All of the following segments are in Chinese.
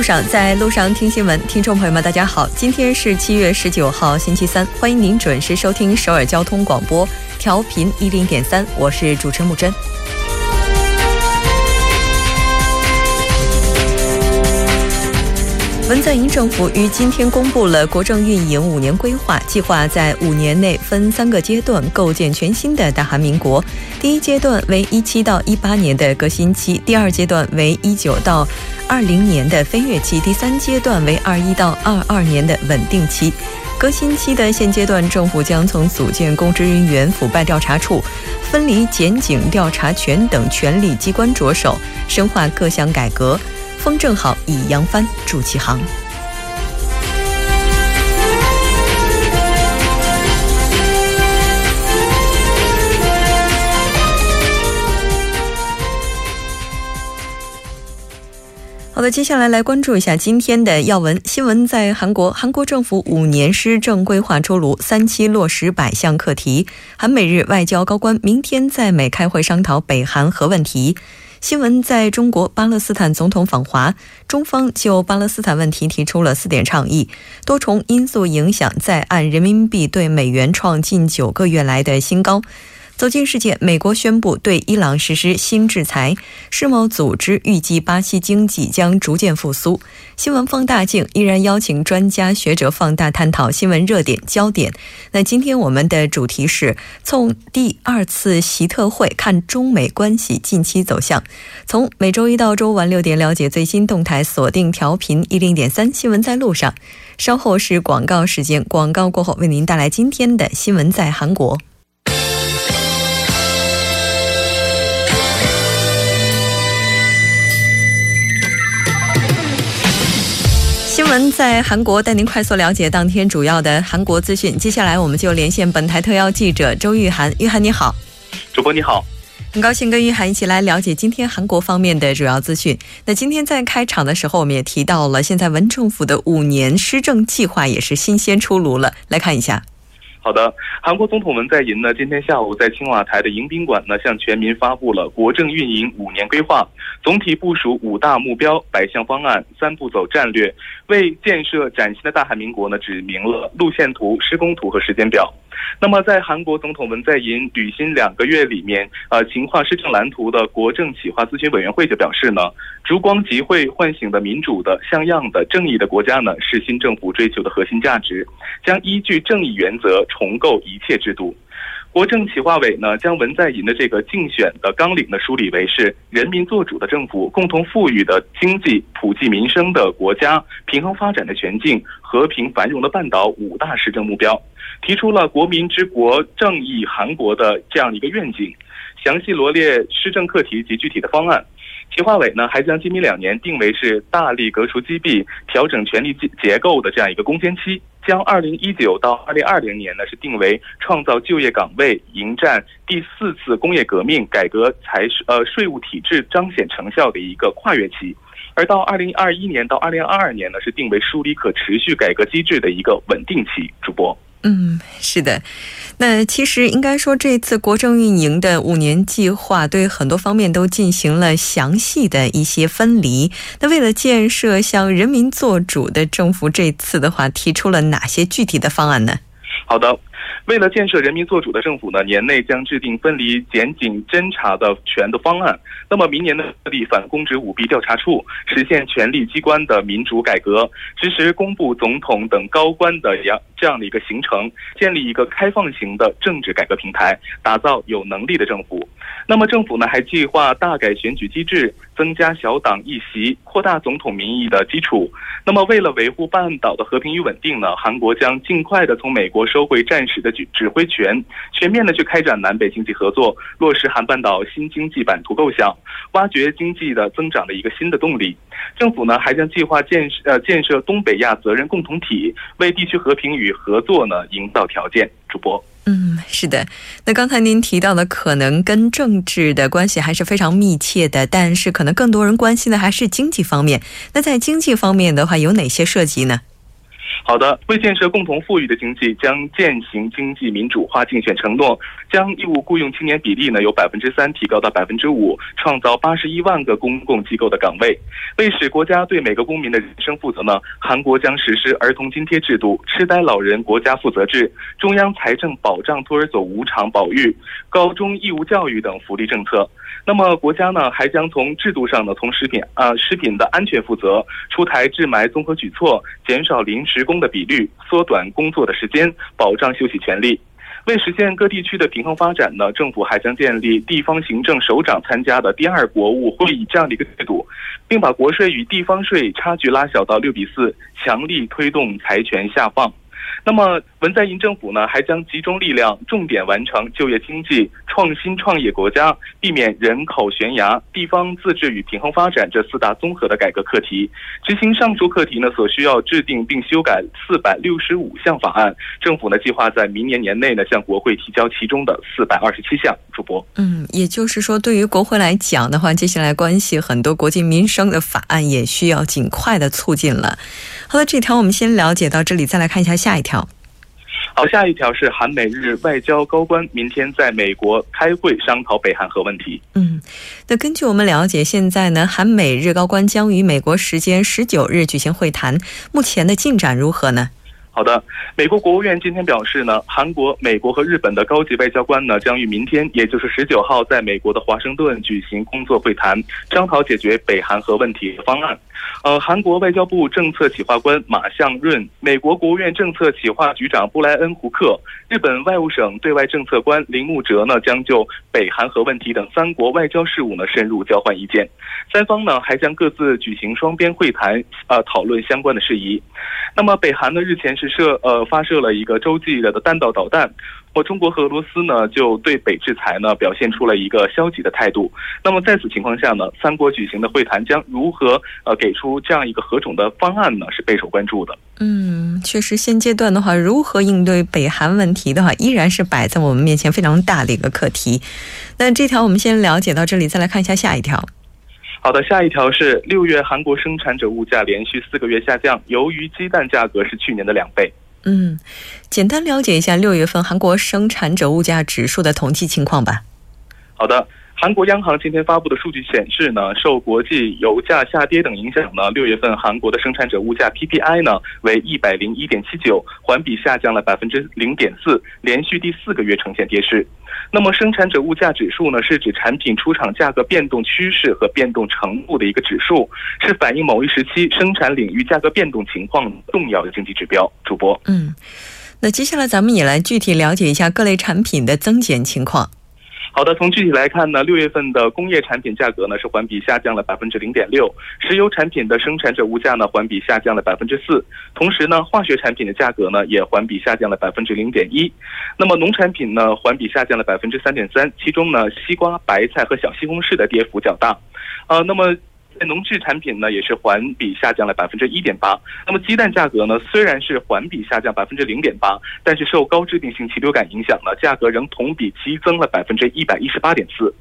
路上，在路上听新闻，听众朋友们，大家好，今天是七月十九号，星期三，欢迎您准时收听首尔交通广播，调频一零点三，我是主持人木真。文在寅政府于今天公布了国政运营五年规划，计划在五年内分三个阶段构建全新的大韩民国。第一阶段为一七到一八年的革新期，第二阶段为一九到二零年的飞跃期，第三阶段为二一到二二年的稳定期。革新期的现阶段，政府将从组建公职人员腐败调查处、分离检警调查权等权力机关着手，深化各项改革。风正好，以扬帆助其航。好的，接下来来关注一下今天的要闻新闻。在韩国，韩国政府五年施政规划出炉，三期落实百项课题。韩美日外交高官明天在美开会商讨北韩核问题。新闻在中国，巴勒斯坦总统访华，中方就巴勒斯坦问题提出了四点倡议。多重因素影响，在岸人民币对美元创近九个月来的新高。走进世界，美国宣布对伊朗实施新制裁。世贸组织预计巴西经济将逐渐复苏。新闻放大镜依然邀请专家学者放大探讨新闻热点焦点。那今天我们的主题是从第二次习特会看中美关系近期走向。从每周一到周五晚六点了解最新动态，锁定调频一零点三新闻在路上。稍后是广告时间，广告过后为您带来今天的新闻在韩国。闻在韩国，带您快速了解当天主要的韩国资讯。接下来，我们就连线本台特邀记者周玉涵。玉涵你好，主播你好，很高兴跟玉涵一起来了解今天韩国方面的主要资讯。那今天在开场的时候，我们也提到了，现在文政府的五年施政计划也是新鲜出炉了。来看一下。好的，韩国总统文在寅呢，今天下午在青瓦台的迎宾馆呢，向全民发布了国政运营五年规划，总体部署五大目标、百项方案、三步走战略，为建设崭新的大韩民国呢，指明了路线图、施工图和时间表。那么，在韩国总统文在寅履新两个月里面，呃，情况施政蓝图的国政企划咨询委员会就表示呢，烛光集会唤醒的民主的、像样的、正义的国家呢，是新政府追求的核心价值，将依据正义原则重构一切制度。国政企划委呢，将文在寅的这个竞选的纲领呢，梳理为是人民做主的政府、共同富裕的经济、普济民生的国家、平衡发展的全境、和平繁荣的半岛五大施政目标。提出了国民之国、正义韩国的这样一个愿景，详细罗列施政课题及具体的方案。企划委呢还将今明两年定为是大力革除积弊、调整权力结结构的这样一个攻坚期，将二零一九到二零二零年呢是定为创造就业岗位、迎战第四次工业革命、改革财呃税务体制彰显成效的一个跨越期，而到二零二一年到二零二二年呢是定为梳理可持续改革机制的一个稳定期。主播。嗯，是的。那其实应该说，这次国政运营的五年计划对很多方面都进行了详细的一些分离。那为了建设向人民做主的政府，这次的话提出了哪些具体的方案呢？好的。为了建设人民做主的政府呢，年内将制定分离检警侦查的权的方案。那么明年呢，设立反公职舞弊调查处，实现权力机关的民主改革，支持公布总统等高官的样这样的一个形成，建立一个开放型的政治改革平台，打造有能力的政府。那么政府呢，还计划大改选举机制，增加小党议席，扩大总统民意的基础。那么为了维护半岛的和平与稳定呢，韩国将尽快的从美国收回战时的指指挥权，全面的去开展南北经济合作，落实韩半岛新经济版图构想，挖掘经济的增长的一个新的动力。政府呢，还将计划建设呃建设东北亚责任共同体，为地区和平与合作呢营造条件。主播。嗯，是的。那刚才您提到的，可能跟政治的关系还是非常密切的，但是可能更多人关心的还是经济方面。那在经济方面的话，有哪些涉及呢？好的，为建设共同富裕的经济，将践行经济民主化竞选承诺，将义务雇佣青年比例呢由百分之三提高到百分之五，创造八十一万个公共机构的岗位。为使国家对每个公民的人生负责呢，韩国将实施儿童津贴制度、痴呆老人国家负责制、中央财政保障托儿所无偿保育、高中义务教育等福利政策。那么国家呢还将从制度上呢，从食品啊食品的安全负责出台治霾综合举措，减少临时工的比率，缩短工作的时间，保障休息权利。为实现各地区的平衡发展呢，政府还将建立地方行政首长参加的第二国务会议这样的一个制度，并把国税与地方税差距拉小到六比四，强力推动财权下放。那么文在寅政府呢，还将集中力量，重点完成就业经济、创新创业国家、避免人口悬崖、地方自治与平衡发展这四大综合的改革课题。执行上述课题呢，所需要制定并修改四百六十五项法案。政府呢，计划在明年年内呢，向国会提交其中的四百二十七项。主播，嗯，也就是说，对于国会来讲的话，接下来关系很多国计民生的法案，也需要尽快的促进了。好了，这条我们先了解到这里，再来看一下下一条。好，下一条是韩美日外交高官明天在美国开会商讨北韩核问题。嗯，那根据我们了解，现在呢，韩美日高官将于美国时间十九日举行会谈，目前的进展如何呢？好的，美国国务院今天表示呢，韩国、美国和日本的高级外交官呢，将于明天，也就是十九号，在美国的华盛顿举行工作会谈，商讨解决北韩核问题的方案。呃，韩国外交部政策企划官马相润、美国国务院政策企划局长布莱恩胡克、日本外务省对外政策官铃木哲呢，将就北韩核问题等三国外交事务呢深入交换意见。三方呢还将各自举行双边会谈，呃，讨论相关的事宜。那么，北韩呢日前是射呃发射了一个洲际的弹道导弹。或中国和俄罗斯呢，就对北制裁呢表现出了一个消极的态度。那么在此情况下呢，三国举行的会谈将如何呃给出这样一个何种的方案呢？是备受关注的。嗯，确实，现阶段的话，如何应对北韩问题的话，依然是摆在我们面前非常大的一个课题。那这条我们先了解到这里，再来看一下下一条。好的，下一条是六月韩国生产者物价连续四个月下降，由于鸡蛋价格是去年的两倍。嗯，简单了解一下六月份韩国生产者物价指数的统计情况吧。好的。韩国央行今天发布的数据显示呢，受国际油价下跌等影响呢，六月份韩国的生产者物价 PPI 呢为一百零一点七九，环比下降了百分之零点四，连续第四个月呈现跌势。那么生产者物价指数呢，是指产品出厂价格变动趋势和变动程度的一个指数，是反映某一时期生产领域价格变动情况重要的经济指标。主播，嗯，那接下来咱们也来具体了解一下各类产品的增减情况。好的，从具体来看呢，六月份的工业产品价格呢是环比下降了百分之零点六，石油产品的生产者物价呢环比下降了百分之四，同时呢，化学产品的价格呢也环比下降了百分之零点一，那么农产品呢环比下降了百分之三点三，其中呢，西瓜、白菜和小西红柿的跌幅较大，啊，那么。农制产品呢也是环比下降了百分之一点八。那么鸡蛋价格呢虽然是环比下降百分之零点八，但是受高致病性禽流感影响呢，价格仍同比激增了百分之一百一十八点四。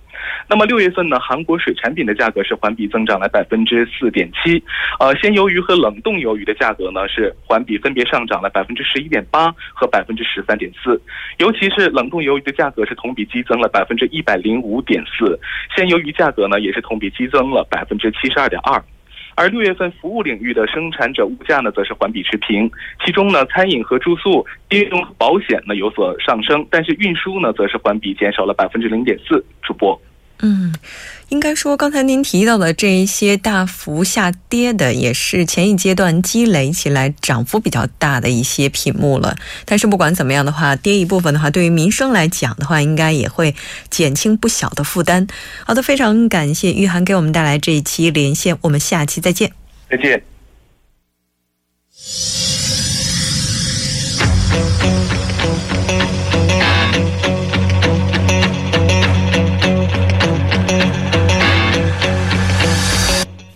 那么六月份呢，韩国水产品的价格是环比增长了百分之四点七，呃，鲜鱿鱼和冷冻鱿鱼的价格呢是环比分别上涨了百分之十一点八和百分之十三点四，尤其是冷冻鱿鱼的价格是同比激增了百分之一百零五点四，鲜鱿鱼价格呢也是同比激增了百分之七十二点二，而六月份服务领域的生产者物价呢则是环比持平，其中呢餐饮和住宿、金融、保险呢有所上升，但是运输呢则是环比减少了百分之零点四。主播。嗯，应该说，刚才您提到的这一些大幅下跌的，也是前一阶段积累起来涨幅比较大的一些品目了。但是不管怎么样的话，跌一部分的话，对于民生来讲的话，应该也会减轻不小的负担。好的，非常感谢玉涵给我们带来这一期连线，我们下期再见。再见。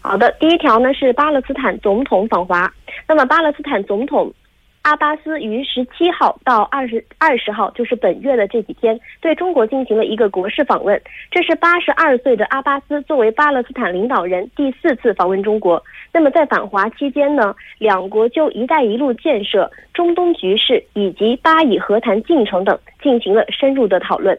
好的，第一条呢是巴勒斯坦总统访华。那么巴勒斯坦总统。阿巴斯于十七号到二十二十号，就是本月的这几天，对中国进行了一个国事访问。这是八十二岁的阿巴斯作为巴勒斯坦领导人第四次访问中国。那么在访华期间呢，两国就“一带一路”建设、中东局势以及巴以和谈进程等进行了深入的讨论。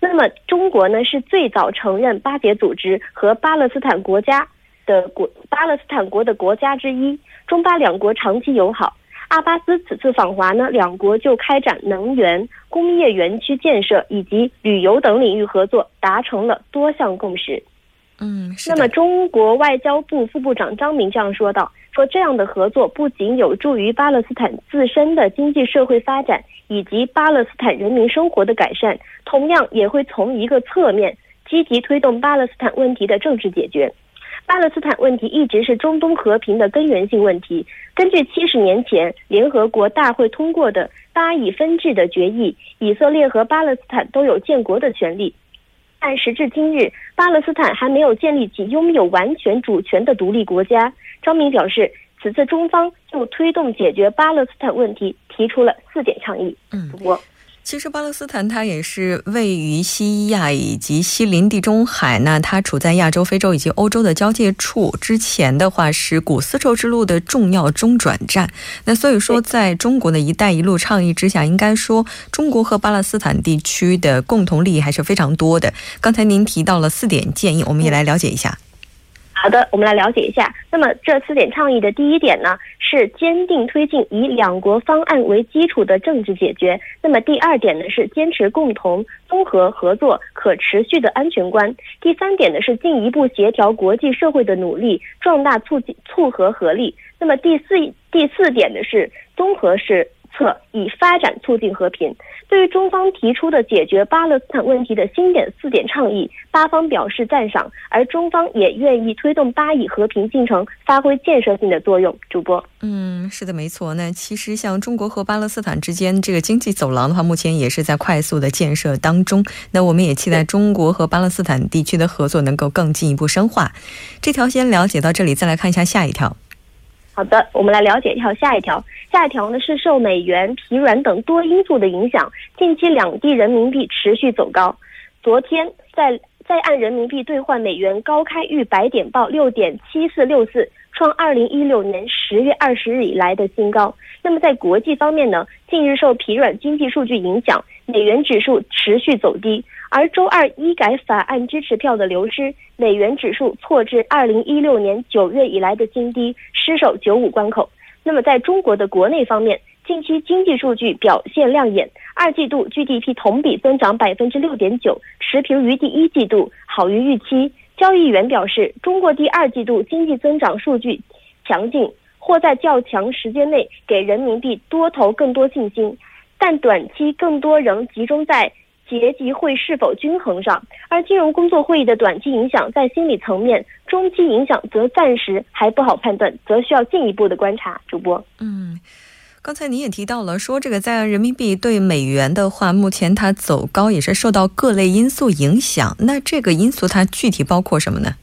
那么中国呢是最早承认巴解组织和巴勒斯坦国家的国巴勒斯坦国的国家之一，中巴两国长期友好。阿巴斯此次访华呢，两国就开展能源、工业园区建设以及旅游等领域合作达成了多项共识。嗯，那么中国外交部副部长张明这样说道：“说这样的合作不仅有助于巴勒斯坦自身的经济社会发展以及巴勒斯坦人民生活的改善，同样也会从一个侧面积极推动巴勒斯坦问题的政治解决。”巴勒斯坦问题一直是中东和平的根源性问题。根据七十年前联合国大会通过的巴以分治的决议，以色列和巴勒斯坦都有建国的权利。但时至今日，巴勒斯坦还没有建立起拥有完全主权的独立国家。张明表示，此次中方就推动解决巴勒斯坦问题提出了四点倡议。嗯，主播。其实巴勒斯坦它也是位于西亚以及西邻地中海，那它处在亚洲、非洲以及欧洲的交界处。之前的话是古丝绸之路的重要中转站。那所以说，在中国的一带一路倡议之下，应该说中国和巴勒斯坦地区的共同利益还是非常多的。刚才您提到了四点建议，我们也来了解一下。好的，我们来了解一下。那么这四点倡议的第一点呢，是坚定推进以两国方案为基础的政治解决。那么第二点呢，是坚持共同、综合、合作、可持续的安全观。第三点呢，是进一步协调国际社会的努力，壮大促进促和合力。那么第四第四点呢，是综合是。策以发展促进和平。对于中方提出的解决巴勒斯坦问题的新点四点倡议，巴方表示赞赏，而中方也愿意推动巴以和平进程发挥建设性的作用。主播，嗯，是的，没错。那其实像中国和巴勒斯坦之间这个经济走廊的话，目前也是在快速的建设当中。那我们也期待中国和巴勒斯坦地区的合作能够更进一步深化。这条先了解到这里，再来看一下下一条。好的，我们来了解一下下一条。下一条呢是受美元疲软等多因素的影响，近期两地人民币持续走高。昨天在在岸人民币兑换美元高开逾百点，报六点七四六四，创二零一六年十月二十日以来的新高。那么在国际方面呢，近日受疲软经济数据影响，美元指数持续走低。而周二医改法案支持票的流失，美元指数挫至二零一六年九月以来的新低，失守九五关口。那么在中国的国内方面，近期经济数据表现亮眼，二季度 GDP 同比增长百分之六点九，持平于第一季度，好于预期。交易员表示，中国第二季度经济增长数据强劲，或在较强时间内给人民币多头更多信心，但短期更多仍集中在。结集会是否均衡上，而金融工作会议的短期影响在心理层面，中期影响则暂时还不好判断，则需要进一步的观察。主播，嗯，刚才您也提到了，说这个在人民币对美元的话，目前它走高也是受到各类因素影响，那这个因素它具体包括什么呢？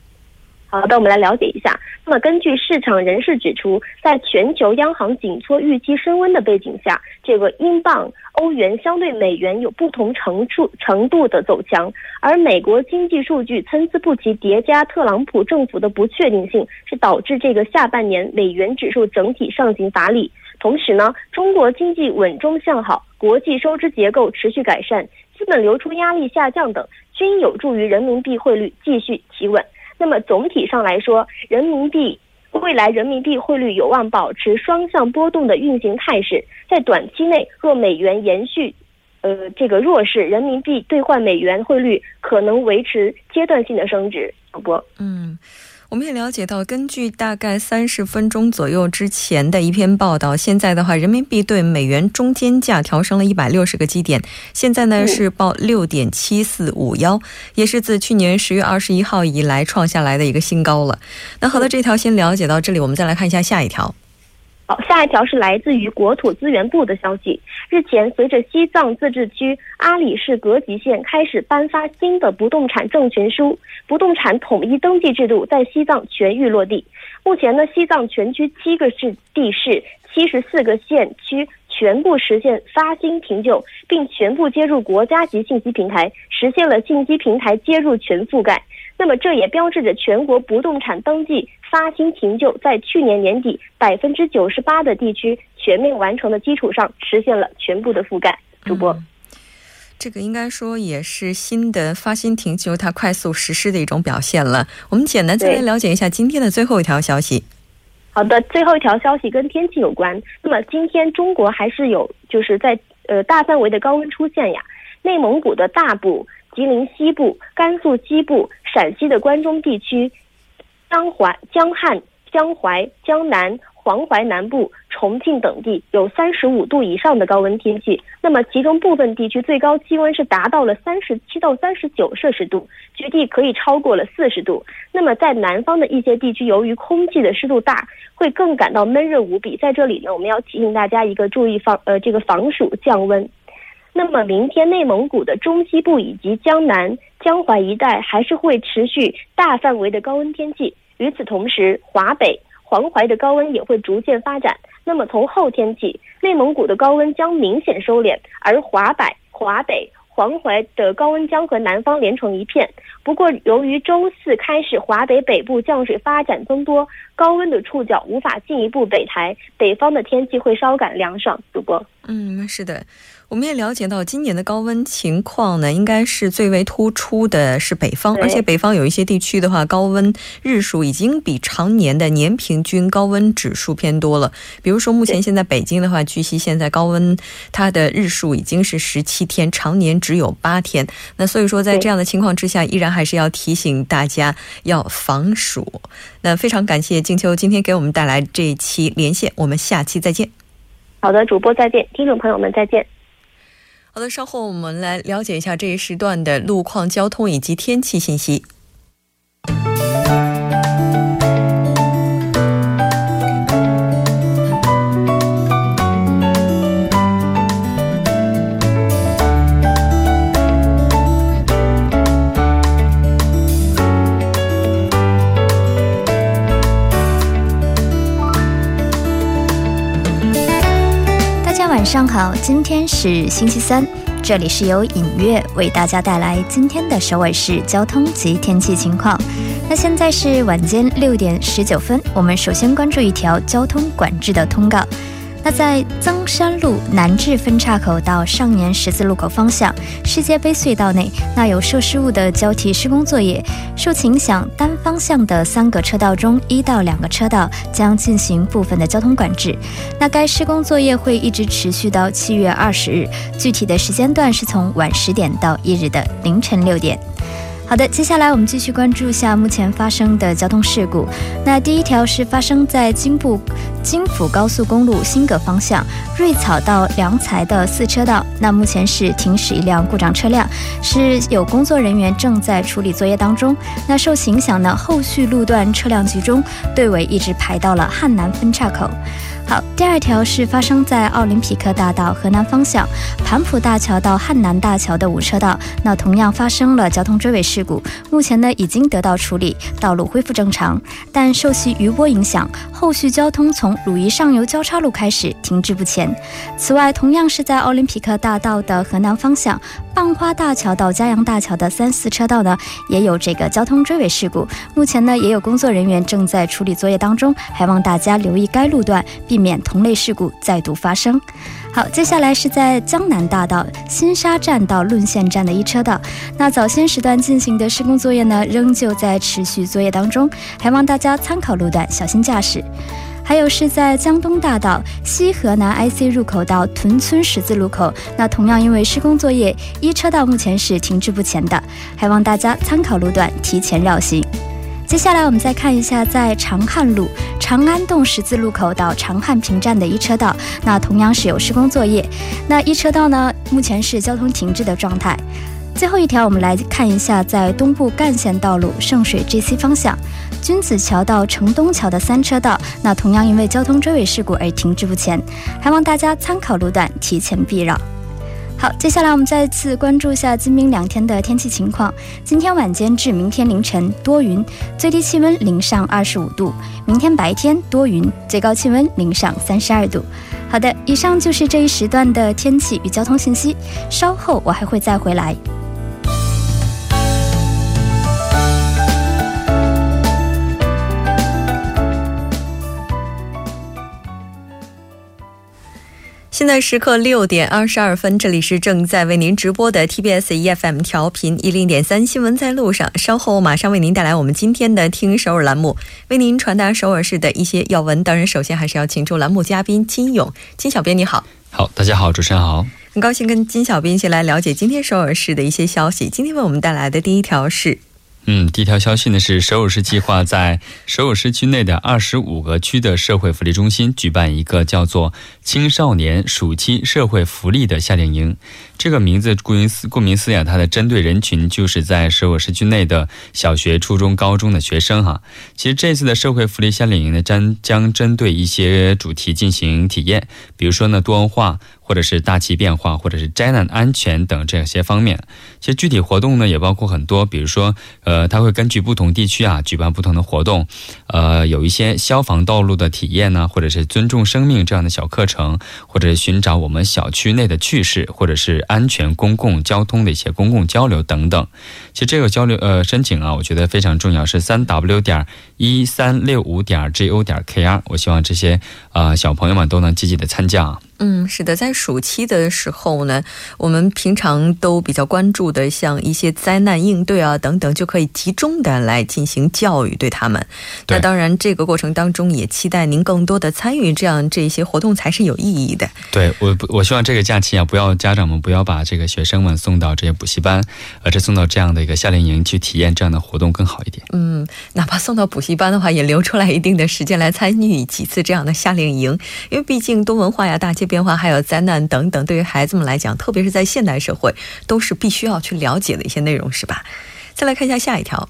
好的，我们来了解一下。那么，根据市场人士指出，在全球央行紧缩预期升温的背景下，这个英镑、欧元相对美元有不同程度程度的走强，而美国经济数据参差不齐，叠加特朗普政府的不确定性，是导致这个下半年美元指数整体上行乏力。同时呢，中国经济稳中向好，国际收支结构持续改善，资本流出压力下降等，均有助于人民币汇率继续企稳。那么总体上来说，人民币未来人民币汇率有望保持双向波动的运行态势。在短期内，若美元延续，呃，这个弱势，人民币兑换美元汇率可能维持阶段性的升值。主播，嗯。我们也了解到，根据大概三十分钟左右之前的一篇报道，现在的话，人民币对美元中间价调升了一百六十个基点，现在呢是报六点七四五幺，也是自去年十月二十一号以来创下来的一个新高了。那好的，这条先了解到这里，我们再来看一下下一条。好，下一条是来自于国土资源部的消息。日前，随着西藏自治区阿里市格吉县开始颁发新的不动产证权书，不动产统一登记制度在西藏全域落地。目前呢，西藏全区七个市地市、七十四个县区全部实现发新停旧，并全部接入国家级信息平台，实现了信息平台接入全覆盖。那么，这也标志着全国不动产登记发新停旧在去年年底百分之九十八的地区全面完成的基础上，实现了全部的覆盖。主播，这个应该说也是新的发新停旧它快速实施的一种表现了。我们简单再来了解一下今天的最后一条消息。好的，最后一条消息跟天气有关。那么今天中国还是有就是在呃大范围的高温出现呀，内蒙古的大部。吉林西部、甘肃西部、陕西的关中地区、江淮、江汉、江淮、江南、黄淮南部、重庆等地有三十五度以上的高温天气。那么，其中部分地区最高气温是达到了三十七到三十九摄氏度，局地可以超过了四十度。那么，在南方的一些地区，由于空气的湿度大，会更感到闷热无比。在这里呢，我们要提醒大家一个注意防呃这个防暑降温。那么，明天内蒙古的中西部以及江南、江淮一带还是会持续大范围的高温天气。与此同时，华北、黄淮的高温也会逐渐发展。那么，从后天起，内蒙古的高温将明显收敛，而华北、华北、黄淮的高温将和南方连成一片。不过，由于周四开始，华北北部降水发展增多，高温的触角无法进一步北抬，北方的天气会稍感凉爽。主播，嗯，是的。我们也了解到，今年的高温情况呢，应该是最为突出的是北方，而且北方有一些地区的话，高温日数已经比常年的年平均高温指数偏多了。比如说，目前现在北京的话，据悉现在高温它的日数已经是十七天，常年只有八天。那所以说，在这样的情况之下，依然还是要提醒大家要防暑。那非常感谢静秋今天给我们带来这一期连线，我们下期再见。好的，主播再见，听众朋友们再见。好的，稍后我们来了解一下这一时段的路况、交通以及天气信息。上好，今天是星期三，这里是由影月为大家带来今天的首尔市交通及天气情况。那现在是晚间六点十九分，我们首先关注一条交通管制的通告。那在增山路南至分岔口到上年十字路口方向世界杯隧道内，那有设施物的交替施工作业，受其影响，单方向的三个车道中一到两个车道将进行部分的交通管制。那该施工作业会一直持续到七月二十日，具体的时间段是从晚十点到一日的凌晨六点。好的，接下来我们继续关注一下目前发生的交通事故。那第一条是发生在京部京釜高速公路新葛方向瑞草到良才的四车道，那目前是停驶一辆故障车辆，是有工作人员正在处理作业当中。那受其影响呢，后续路段车辆集中，队尾一直排到了汉南分岔口。好，第二条是发生在奥林匹克大道河南方向盘浦大桥到汉南大桥的五车道，那同样发生了交通追尾事故，目前呢已经得到处理，道路恢复正常，但受其余波影响，后续交通从鲁宜上游交叉路开始停滞不前。此外，同样是在奥林匹克大道的河南方向棒花大桥到嘉阳大桥的三四车道呢，也有这个交通追尾事故，目前呢也有工作人员正在处理作业当中，还望大家留意该路段，避。免同类事故再度发生。好，接下来是在江南大道新沙站到论县站的一车道，那早先时段进行的施工作业呢，仍旧在持续作业当中，还望大家参考路段，小心驾驶。还有是在江东大道西河南 IC 入口到屯村十字路口，那同样因为施工作业，一车道目前是停滞不前的，还望大家参考路段，提前绕行。接下来我们再看一下，在长汉路长安洞十字路口到长汉平站的一车道，那同样是有施工作业。那一车道呢，目前是交通停滞的状态。最后一条，我们来看一下，在东部干线道路圣水 GC 方向君子桥到城东桥的三车道，那同样因为交通追尾事故而停滞不前，还望大家参考路段提前避让。好，接下来我们再次关注一下今明两天的天气情况。今天晚间至明天凌晨多云，最低气温零上二十五度；明天白天多云，最高气温零上三十二度。好的，以上就是这一时段的天气与交通信息。稍后我还会再回来。在时刻六点二十二分，这里是正在为您直播的 TBS EFM 调频一零点三新闻在路上。稍后马上为您带来我们今天的听首尔栏目，为您传达首尔市的一些要闻。当然，首先还是要请出栏目嘉宾金勇金小编，你好。好，大家好，主持人好，很高兴跟金小编一起来了解今天首尔市的一些消息。今天为我们带来的第一条是。嗯，第一条消息呢是首尔市计划在首尔市区内的二十五个区的社会福利中心举办一个叫做“青少年暑期社会福利”的夏令营。这个名字顾名思顾名思义，它的针对人群就是在首尔市区内的小学、初中、高中的学生哈。其实这次的社会福利夏令营呢，将将针对一些主题进行体验，比如说呢多文化。或者是大气变化，或者是灾难安全等这些方面。其实具体活动呢，也包括很多，比如说，呃，它会根据不同地区啊举办不同的活动，呃，有一些消防道路的体验呢，或者是尊重生命这样的小课程，或者寻找我们小区内的趣事，或者是安全公共交通的一些公共交流等等。其实这个交流呃申请啊，我觉得非常重要，是三 w 点一三六五点 g o 点 k r。我希望这些呃小朋友们都能积极的参加。嗯，是的，在暑期的时候呢，我们平常都比较关注的，像一些灾难应对啊等等，就可以集中的来进行教育对他们。那当然，这个过程当中也期待您更多的参与，这样这些活动才是有意义的。对我，我希望这个假期啊，不要家长们不要把这个学生们送到这些补习班，而是送到这样的一个夏令营去体验这样的活动更好一点。嗯，哪怕送到补习班的话，也留出来一定的时间来参与几次这样的夏令营，因为毕竟多文化呀、大街。变化还有灾难等等，对于孩子们来讲，特别是在现代社会，都是必须要去了解的一些内容，是吧？再来看一下下一条。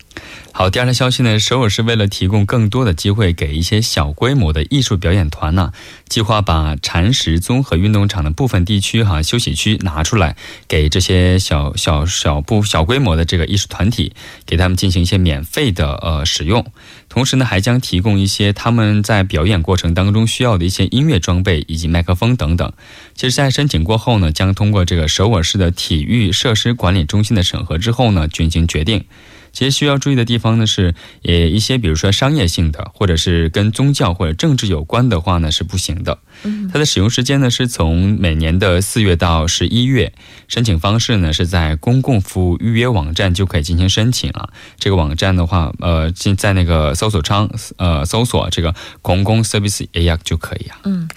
好，第二条消息呢，首尔市为了提供更多的机会给一些小规模的艺术表演团呢，计划把禅石综合运动场的部分地区哈休息区拿出来，给这些小小小部小规模的这个艺术团体，给他们进行一些免费的呃使用。同时呢，还将提供一些他们在表演过程当中需要的一些音乐装备以及麦克风等等。其实，在申请过后呢，将通过这个首尔市的体育设施管理中心的审核之后呢，进行决定。其实需要注意的地方呢是，呃，一些比如说商业性的，或者是跟宗教或者政治有关的话呢是不行的。它的使用时间呢是从每年的四月到十一月，申请方式呢是在公共服务预约网站就可以进行申请了。这个网站的话，呃，进在那个搜索窗，呃，搜索这个公共 service area 就可以啊。嗯。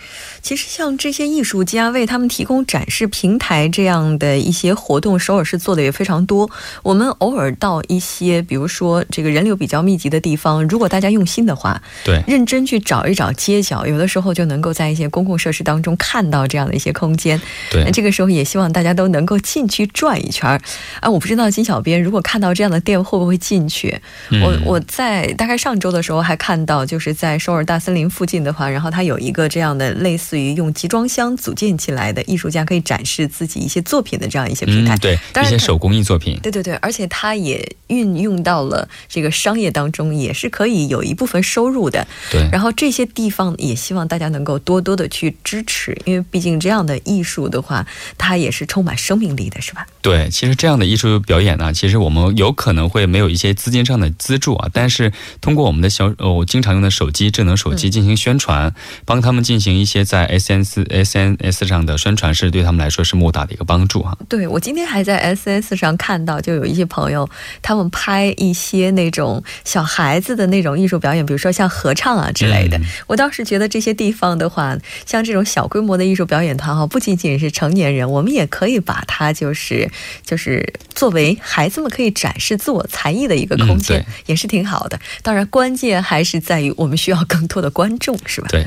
其实像这些艺术家为他们提供展示平台这样的一些活动，首尔市做的也非常多。我们偶尔到一些，比如说这个人流比较密集的地方，如果大家用心的话，对，认真去找一找街角，有的时候就能够在一些公共设施当中看到这样的一些空间。对，那这个时候也希望大家都能够进去转一圈儿。啊，我不知道金小编如果看到这样的店会不会进去？我我在大概上周的时候还看到，就是在首尔大森林附近的话，然后它有一个这样的类似。于用集装箱组建起来的艺术家可以展示自己一些作品的这样一些平台，对一些手工艺作品，对对对，而且它也运用到了这个商业当中，也是可以有一部分收入的。对，然后这些地方也希望大家能够多多的去支持，因为毕竟这样的艺术的话，它也是充满生命力的，是吧？对，其实这样的艺术表演呢，其实我们有可能会没有一些资金上的资助啊，但是通过我们的小呃，我经常用的手机智能手机进行宣传，帮他们进行一些在在 S N S S N S 上的宣传是对他们来说是莫大的一个帮助哈。对我今天还在 SNS 上看到，就有一些朋友他们拍一些那种小孩子的那种艺术表演，比如说像合唱啊之类的。嗯、我当时觉得这些地方的话，像这种小规模的艺术表演团哈，不仅仅是成年人，我们也可以把它就是就是作为孩子们可以展示自我才艺的一个空间，嗯、也是挺好的。当然，关键还是在于我们需要更多的观众，是吧？对。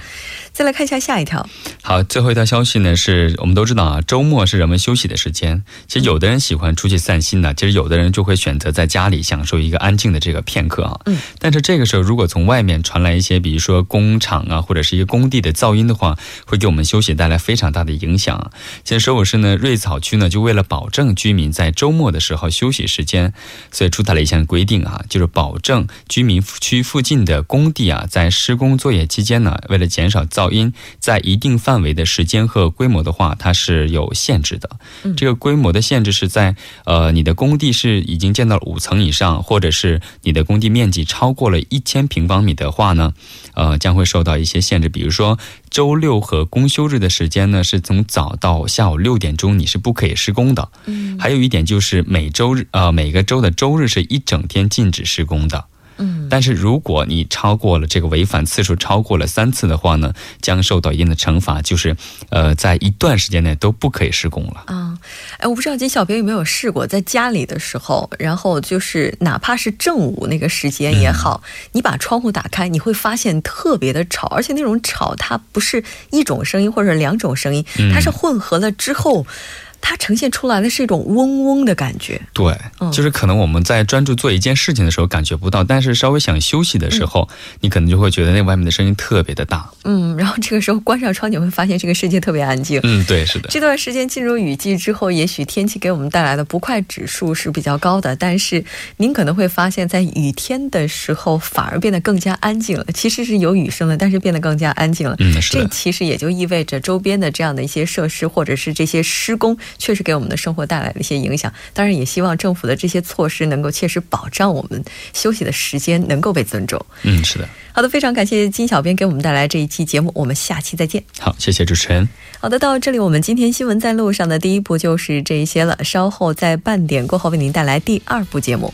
再来看一下下一条。好，最后一条消息呢，是我们都知道啊，周末是人们休息的时间。其实有的人喜欢出去散心呢，其实有的人就会选择在家里享受一个安静的这个片刻啊。嗯。但是这个时候，如果从外面传来一些，比如说工厂啊，或者是一个工地的噪音的话，会给我们休息带来非常大的影响。现在首尔市呢，瑞草区呢，就为了保证居民在周末的时候休息时间，所以出台了一项规定啊，就是保证居民区附近的工地啊，在施工作业期间呢，为了减少噪音，在一定范围的时间和规模的话，它是有限制的。这个规模的限制是在呃，你的工地是已经建到了五层以上，或者是你的工地面积超过了一千平方米的话呢，呃，将会受到一些限制。比如说周六和公休日的时间呢，是从早到下午六点钟，你是不可以施工的。嗯，还有一点就是每周日呃每个周的周日是一整天禁止施工的。嗯，但是如果你超过了这个违反次数超过了三次的话呢，将受到一定的惩罚，就是呃，在一段时间内都不可以施工了。啊，哎，我不知道金小平有没有试过在家里的时候，然后就是哪怕是正午那个时间也好，你把窗户打开，你会发现特别的吵，而且那种吵它不是一种声音或者两种声音，它是混合了之后。它呈现出来的是一种嗡嗡的感觉，对，就是可能我们在专注做一件事情的时候感觉不到，但是稍微想休息的时候，你可能就会觉得那外面的声音特别的大。嗯，然后这个时候关上窗，你会发现这个世界特别安静。嗯，对，是的。这段时间进入雨季之后，也许天气给我们带来的不快指数是比较高的，但是您可能会发现，在雨天的时候反而变得更加安静了。其实是有雨声的，但是变得更加安静了。嗯，是这其实也就意味着周边的这样的一些设施或者是这些施工。确实给我们的生活带来了一些影响，当然也希望政府的这些措施能够切实保障我们休息的时间能够被尊重。嗯，是的。好的，非常感谢金小编给我们带来这一期节目，我们下期再见。好，谢谢主持人。好的，到这里我们今天新闻在路上的第一部就是这一些了，稍后在半点过后为您带来第二部节目。